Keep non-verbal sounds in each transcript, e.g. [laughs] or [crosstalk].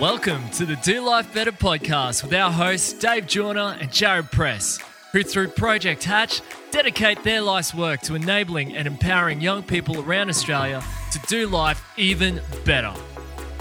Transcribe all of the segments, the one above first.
Welcome to the Do Life Better podcast with our hosts Dave Joyner and Jared Press, who through Project Hatch dedicate their life's work to enabling and empowering young people around Australia to do life even better.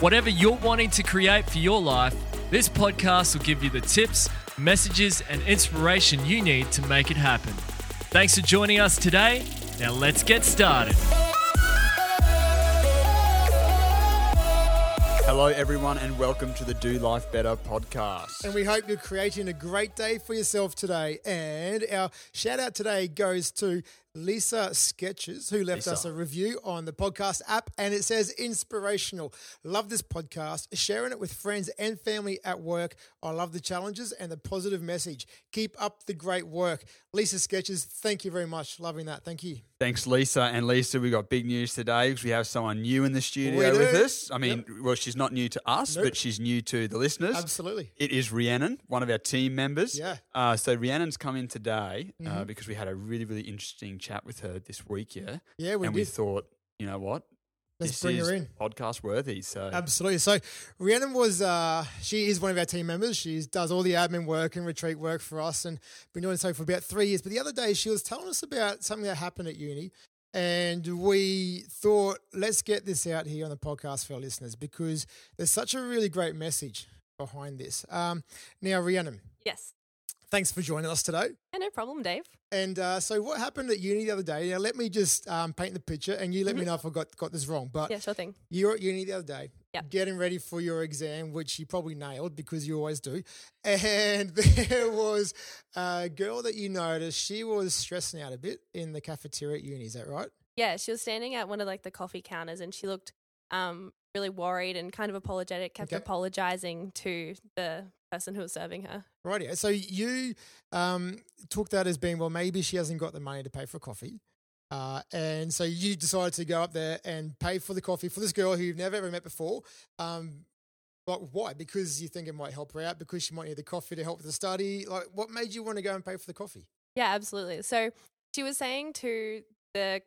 Whatever you're wanting to create for your life, this podcast will give you the tips, messages, and inspiration you need to make it happen. Thanks for joining us today. Now let's get started. Hello, everyone, and welcome to the Do Life Better podcast. And we hope you're creating a great day for yourself today. And our shout out today goes to Lisa Sketches, who left Lisa. us a review on the podcast app, and it says inspirational. Love this podcast, sharing it with friends and family at work. I love the challenges and the positive message. Keep up the great work. Lisa Sketches, thank you very much. Loving that. Thank you. Thanks, Lisa. And Lisa, we got big news today because we have someone new in the studio with us. I mean, well, she's not new to us, Nope. but she's new to the listeners. Absolutely. It is Rhiannon, one of our team members. Yeah. Uh, so Rhiannon's come in today uh, Mhm. because we had a really, really interesting chat with her this week. Yeah. Yeah, we and did. we thought, you know what? Let's this bring is her in. podcast worthy. So Absolutely. So Rhiannon was uh she is one of our team members. She does all the admin work and retreat work for us and been doing so for about three years. But the other day she was telling us about something that happened at uni. And we thought, let's get this out here on the podcast for our listeners because there's such a really great message behind this. Um, now, Rhiannon, Yes. Thanks for joining us today. Yeah, no problem, Dave. And uh, so, what happened at uni the other day? Now, let me just um, paint the picture, and you let me know if I got got this wrong. But Yeah, sure thing. you were at uni the other day, Yep. getting ready for your exam, which you probably nailed because you always do. And [laughs] there was a girl that you noticed, she was stressing out a bit in the cafeteria at uni. Is that right? Yeah, she was standing at one of like the coffee counters and she looked um really worried and kind of apologetic, kept Okay. apologizing to the person who was serving her. Right. Yeah. So you um, took that as being, well, maybe she hasn't got the money to pay for coffee. Uh, and so you decided to go up there and pay for the coffee for this girl who you've never ever met before. Um, but why? Because you think it might help her out, because she might need the coffee to help with the study. Like, what made you want to go and pay for the coffee? Yeah, absolutely. So she was saying to the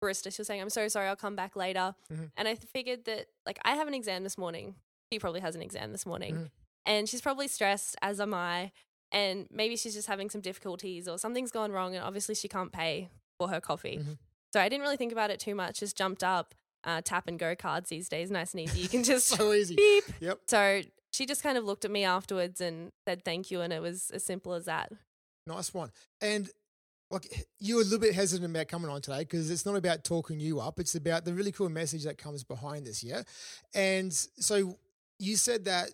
barista, she was saying, I'm so sorry, I'll come back later. Mhm. And I figured that, like, I have an exam this morning. She probably has an exam this morning. Mhm. And she's probably stressed, as am I. And maybe she's just having some difficulties or something's gone wrong. And obviously, she can't pay for her coffee. Mhm. So I didn't really think about it too much, just jumped up. Uh, tap and go cards these days, nice and easy. You can [laughs] just So easy. beep. Yep. So she just kind of looked at me afterwards and said thank you. And it was as simple as that. Nice one. And like you were a little bit hesitant about coming on today because it's not about talking you up. It's about the really cool message that comes behind this. Yeah. And so you said that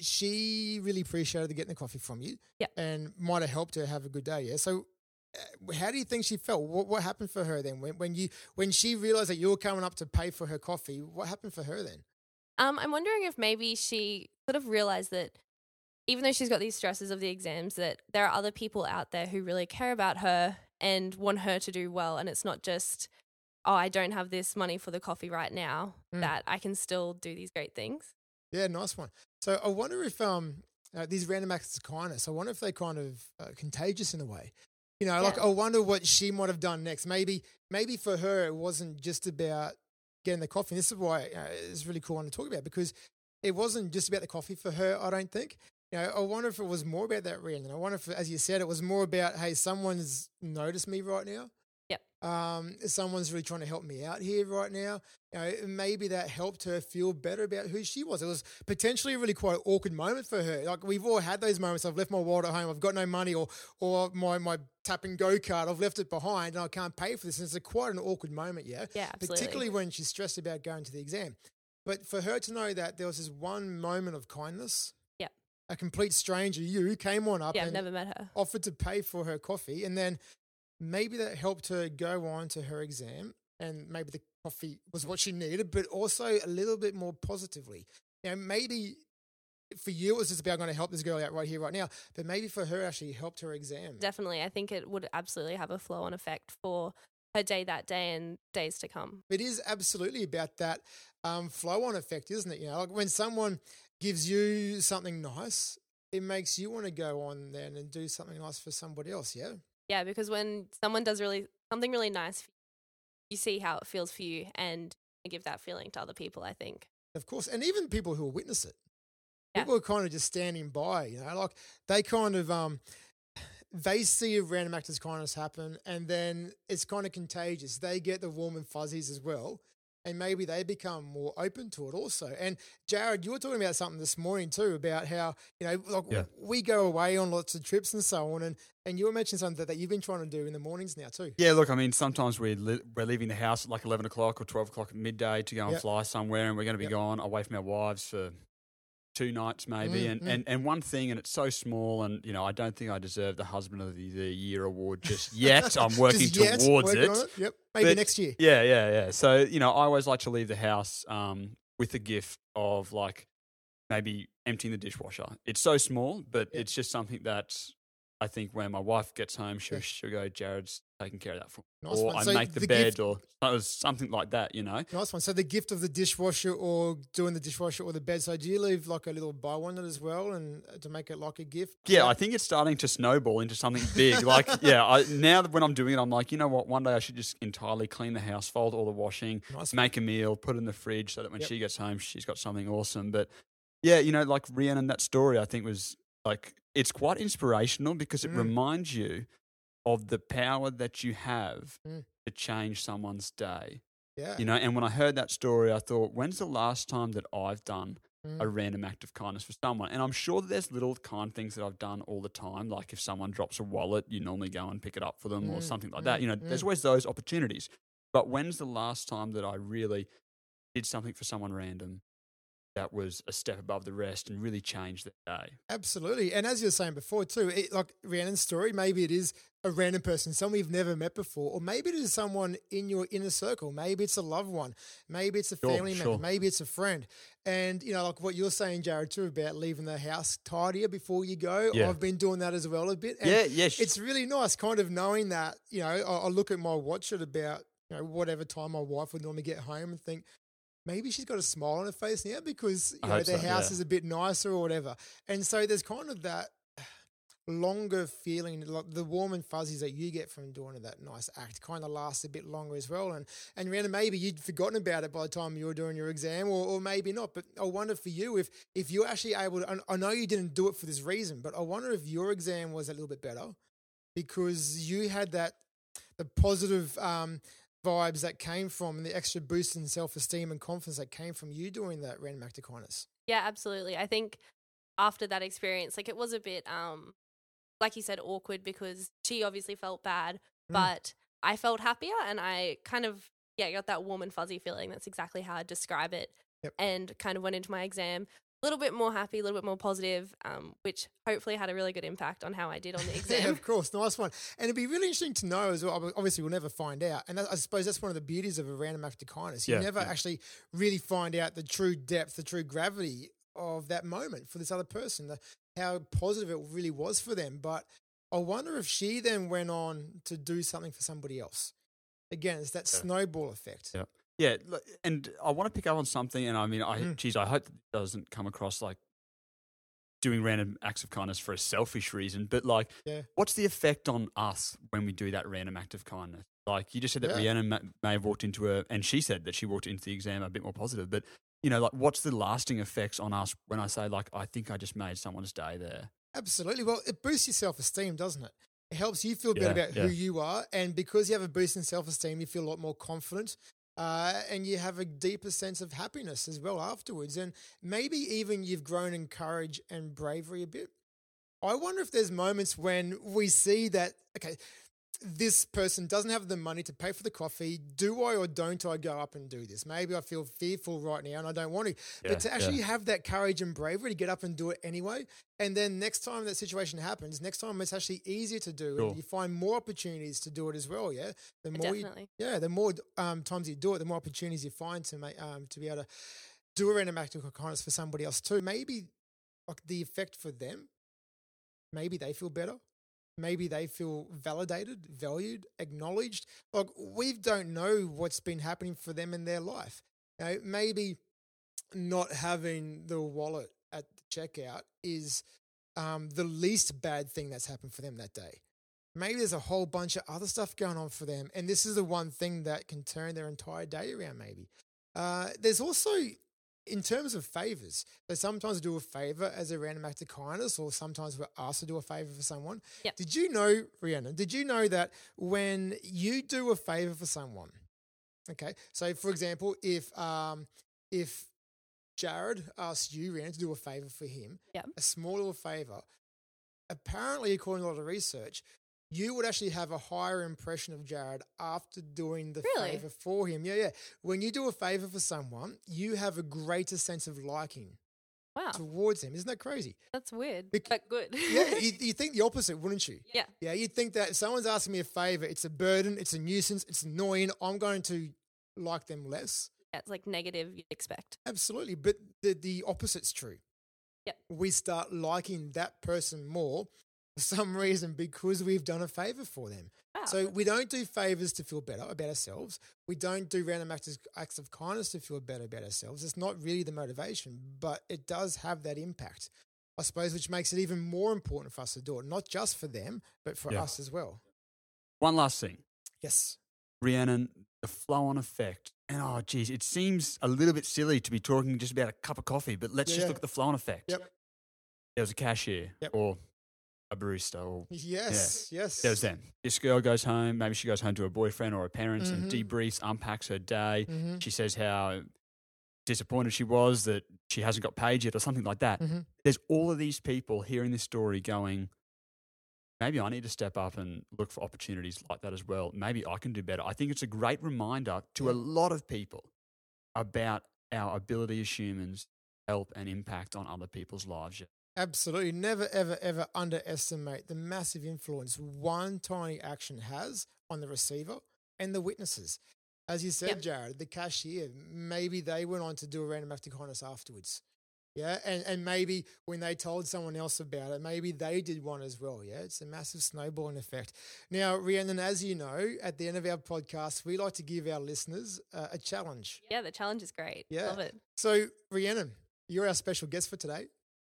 she really appreciated getting the coffee from you. Yeah. And might have helped her have a good day. Yeah. So uh, how do you think she felt? What, what happened for her then when, when you when she realized that you were coming up to pay for her coffee? What happened for her then? Um, I'm wondering if maybe she sort of realized that even though she's got these stresses of the exams, that there are other people out there who really care about her and want her to do well. And it's not just, oh, I don't have this money for the coffee right now, Mm. that I can still do these great things. Yeah, nice one. So I wonder if um uh, these random acts of kindness, I wonder if they're kind of uh, contagious in a way. You know, like I wonder what she might have done next. Maybe, maybe for her it wasn't just about getting the coffee. This is why uh, it's really cool one to talk about because it wasn't just about the coffee for her. I don't think. You know, I wonder if it was more about that Rhiannon. I wonder if, as you said, it was more about, hey, someone's noticed me right now. Yep. Um, someone's really trying to help me out here right now. You know, maybe that helped her feel better about who she was. It was potentially a really quite awkward moment for her. Like we've all had those moments. I've left my wallet at home. I've got no money, or or my my tap and go card. I've left it behind, and I can't pay for this. And it's a quite an awkward moment, yeah. Yeah, absolutely. Particularly when she's stressed about going to the exam. But for her to know that there was this one moment of kindness. A complete stranger, you came on up yeah, I've never met her. offered to pay for her coffee, and then maybe that helped her go on to her exam, and maybe the coffee was what she needed, but also a little bit more positively. You know, maybe for you it was just about going to help this girl out right here, right now, but maybe for her actually helped her exam. Definitely. I think it would absolutely have a flow on effect for her day that day and days to come. It is absolutely about that um, flow on effect, isn't it? You know, like when someone gives you something nice, it makes you want to go on then and do something nice for somebody else. Yeah. Yeah, because when someone does really something really nice, for you, you see how it feels for you and give that feeling to other people. I think. Of course. And even people who will witness it. Yeah. People are kind of just standing by, you know, like they kind of um they see a random act of kindness happen and then it's kind of contagious. They get the warm and fuzzies as well. And maybe they become more open to it also. And Jared, you were talking about something this morning too about how, you know, like Yeah. we go away on lots of trips and so on. And, and you were mentioning something that, that you've been trying to do in the mornings now too. Yeah, look, I mean, sometimes we're, li- we're leaving the house at like 11 o'clock or 12 o'clock at midday to go and Yep. fly somewhere, and we're going to be Yep. gone away from our wives for two nights maybe. Mm, and, mm. and, and one thing, and it's so small, and, you know, I don't think I deserve the Husband of the, the Year award just [laughs] yet. I'm working yet, towards it. on Yep. Maybe But- next year. Yeah, yeah, yeah. So, you know, I always like to leave the house um, with a gift of like maybe emptying the dishwasher. It's so small, but Yeah. it's just something that I think when my wife gets home, she'll, Yeah. she'll go, Jared's taking care of that for. Nice or one. I So make the, the bed gift- or or something like that, you know? Nice one. So the gift of the dishwasher or doing the dishwasher or the bed. So do you leave like a little bow on it as well and uh, to make it like a gift? Yeah, I think it's starting to snowball into something big. [laughs] like, yeah, I, now that when I'm doing it, I'm like, you know what? One day I should just entirely clean the house, fold all the washing, Nice one. make a meal, put it in the fridge so that when Yep. she gets home, she's got something awesome. But yeah, you know, like Rhiannon, that story I think was like, it's quite inspirational because it Mm. reminds you of the power that you have Mm. to change someone's day. Yeah. You know, and when I heard that story, I thought, when's the last time that I've done a Mm. random act of kindness for someone? And I'm sure that there's little kind things that I've done all the time. Like if someone drops a wallet, you normally go and pick it up for them or Mm, something like that. mm, You know, there's mm. always those opportunities. But when's the last time that I really did something for someone random that was a step above the rest and really changed their day? Absolutely. And as you were saying before, too, it, like Rhiannon's story, maybe it is a random person, someone you've never met before, or maybe it is someone in your inner circle. Maybe it's a loved one. Maybe it's a Sure, family member. sure. Maybe it's a friend. And, you know, like what you're saying, Jared, too, about leaving the house tidier before you go. Yeah. I've been doing that as well a bit. And yeah, yeah. it's really nice kind of knowing that, you know, I, I look at my watch at about, you know, whatever time my wife would normally get home and think, maybe she's got a smile on her face now because, I you know, hope their so, house yeah. is a bit nicer or whatever. And so there's kind of that longer feeling, like the warm and fuzzies that you get from doing that nice act kind of lasts a bit longer as well. And, and Rhiannon, maybe you'd forgotten about it by the time you were doing your exam or, or maybe not. But I wonder for you if, if you're actually able to, I- I know you didn't do it for this reason, but I wonder if your exam was a little bit better because you had that the positive um, vibes that came from and the extra boost in self esteem and confidence that came from you doing that random act of kindness. Yeah, absolutely. I think after that experience, like it was a bit, um, like you said, awkward because she obviously felt bad, Mm. but I felt happier and I kind of, yeah, got that warm and fuzzy feeling. That's exactly how I'd describe it. Yep. And kind of went into my exam little bit more happy, a little bit more positive, um, which hopefully had a really good impact on how I did on the exam. [laughs] yeah, exam. of course, nice one. And it'd be really interesting to know as well. Obviously, we'll never find out, and I suppose that's one of the beauties of a random act of kindness. You Yeah, never yeah. actually really find out the true depth, the true gravity of that moment for this other person, the, how positive it really was for them. But I wonder if she then went on to do something for somebody else. Again, it's that Yeah. snowball effect. Yeah. And I want to pick up on something, and I mean, I Mm. geez, I hope that it doesn't come across like doing random acts of kindness for a selfish reason, but like, Yeah. what's the effect on us when we do that random act of kindness? Like you just said that Yeah. Rhiannon may, have walked into a, and she said that she walked into the exam a bit more positive, but you know, like, what's the lasting effects on us when I say like, I think I just made someone's day there? Absolutely. Well, it boosts your self esteem, doesn't it? It helps you feel better Yeah, about yeah. who you are. And because you have a boost in self esteem, you feel a lot more confident. Uh, and you have a deeper sense of happiness as well afterwards. And maybe even you've grown in courage and bravery a bit. I wonder if there's moments when we see that, okay, this person doesn't have the money to pay for the coffee. Do I or don't I go up and do this? Maybe I feel fearful right now and I don't want to. Yeah, but to actually yeah. have that courage and bravery to get up and do it anyway. And then next time that situation happens, next time it's actually easier to do Sure. and you find more opportunities to do it as well. Yeah. The more you, yeah, the more um, times you do it, the more opportunities you find to make um, to be able to do a random act of kindness for somebody else too. Maybe like the effect for them, maybe they feel better. Maybe they feel validated, valued, acknowledged. Like we don't know what's been happening for them in their life. Maybe not having the wallet at the checkout is um, the least bad thing that's happened for them that day. Maybe there's a whole bunch of other stuff going on for them, and this is the one thing that can turn their entire day around. Maybe uh, there's also in terms of favors, so sometimes do a favor as a random act of kindness, or sometimes we're asked to do a favor for someone. Yep. Did you know, Rhiannon? Did you know that when you do a favor for someone, okay? So, for example, if um, if Jared asked you, Rhiannon, to do a favor for him, Yep. a small little favor, apparently, according to a lot of research, you would actually have a higher impression of Jared after doing the Really? favor for him. Yeah, yeah. When you do a favor for someone, you have a greater sense of liking Wow, towards him. Isn't that crazy? that's weird, Bec- but good. Yeah, [laughs] you, you think the opposite, wouldn't you? yeah, Yeah, you'd think that someone's asking me a favor, it's a burden, it's a nuisance, it's annoying. I'm going to like them less. yeah, it's like negative you'd expect. Absolutely. But the, the opposite's true. Yep. We start liking that person more for some reason because we've done a favor for them. Wow. So we don't do favors to feel better about ourselves. We don't do random acts, acts of kindness to feel better about ourselves. It's not really the motivation, but it does have that impact, I suppose, which makes it even more important for us to do it, not just for them, but for Yeah. us as well. One last thing. Yes. Rhiannon, the flow on effect. And oh, geez, it seems a little bit silly to be talking just about a cup of coffee, but let's Yeah, just look at the flow on effect. Yep. There was a cashier Yep. or a barista or Yes. Yes. there was them. This girl goes home, maybe she goes home to her boyfriend or her parents and Mhm. debriefs, unpacks her day. hmm She says how disappointed she was that she hasn't got paid yet or something like that. Mhm. There's all of these people hearing this story going, maybe I need to step up and look for opportunities like that as well. Maybe I can do better. I think it's a great reminder to a lot of people about our ability as humans to help and impact on other people's lives. Absolutely. Never, ever, ever underestimate the massive influence one tiny action has on the receiver and the witnesses. As you said, Yep. Jared, the cashier, maybe they went on to do a random act of kindness afterwards. Yeah. And, and maybe when they told someone else about it, maybe they did one as well. Yeah. It's a massive snowballing effect. Now, Rhiannon, as you know, at the end of our podcast, we like to give our listeners uh, a challenge. Yeah, the challenge is great. Yeah. Love it. So, Rhiannon, you're our special guest for today.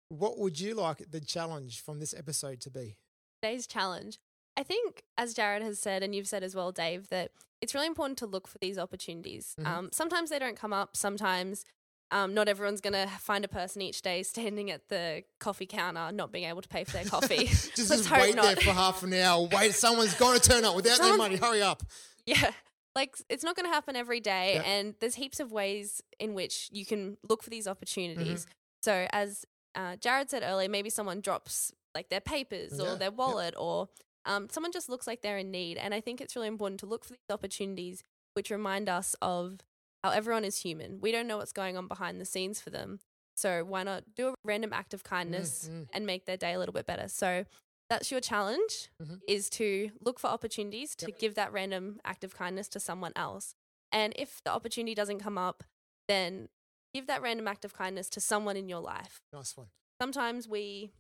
What would you like the challenge from this episode to be? Today's challenge. I think, as Jared has said, and you've said as well, Dave, that it's really important to look for these opportunities. Mhm. Um, sometimes they don't come up. Sometimes um, not everyone's going to find a person each day standing at the coffee counter, not being able to pay for their [laughs] coffee. just just wait there for half an hour. Wait, someone's going to turn up without their Someone- money. Hurry up. [laughs] Yeah. Like it's not going to happen every day. Yep. And there's heaps of ways in which you can look for these opportunities. Mm-hmm. So, as uh, Jared said earlier, maybe someone drops like their papers Yeah, or their yep. wallet or um, someone just looks like they're in need. And I think it's really important to look for these opportunities which remind us of how everyone is human. We don't know what's going on behind the scenes for them. So, why not do a random act of kindness mm. and make their day a little bit better? So, that's your challenge Mhm. is to look for opportunities to Yep. give that random act of kindness to someone else. And if the opportunity doesn't come up, then give that random act of kindness to someone in your life. Nice one. Sometimes we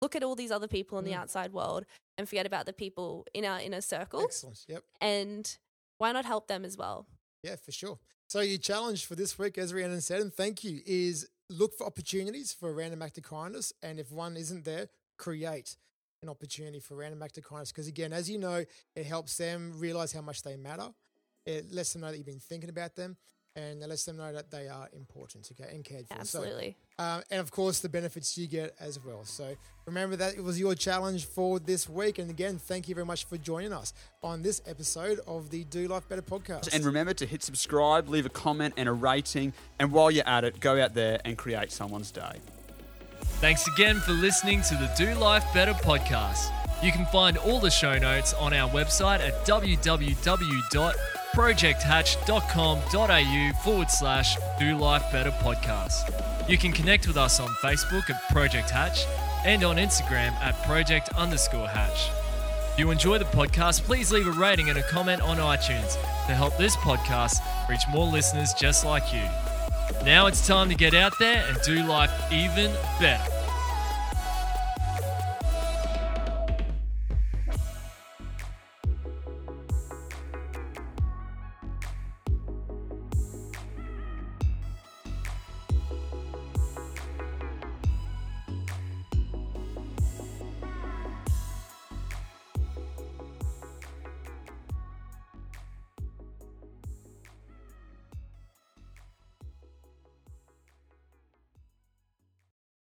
look at all these other people in the Mm. outside world and forget about the people in our inner circle. Excellent. Yep. And why not help them as well? Yeah, for sure. So your challenge for this week, as Rhiannon said, and thank you, is look for opportunities for a random act of kindness. And if one isn't there, create an opportunity for random act of kindness. Because again, as you know, it helps them realize how much they matter. It lets them know that you've been thinking about them. And it lets them know that they are important, okay, and cared for. So, Absolutely. um, and of course, the benefits you get as well. So remember that it was your challenge for this week. And again, thank you very much for joining us on this episode of the Do Life Better podcast. And remember to hit subscribe, leave a comment and a rating. And while you're at it, go out there and create someone's day. Thanks again for listening to the Do Life Better podcast. You can find all the show notes on our website at www.projecthatch.com.au forward slash Do Life Better podcast. You can connect with us on Facebook at Project Hatch and on Instagram at Project underscore Hatch. If you enjoy the podcast, please leave a rating and a comment on iTunes to help this podcast reach more listeners just like you. Now it's time to get out there and do life even better.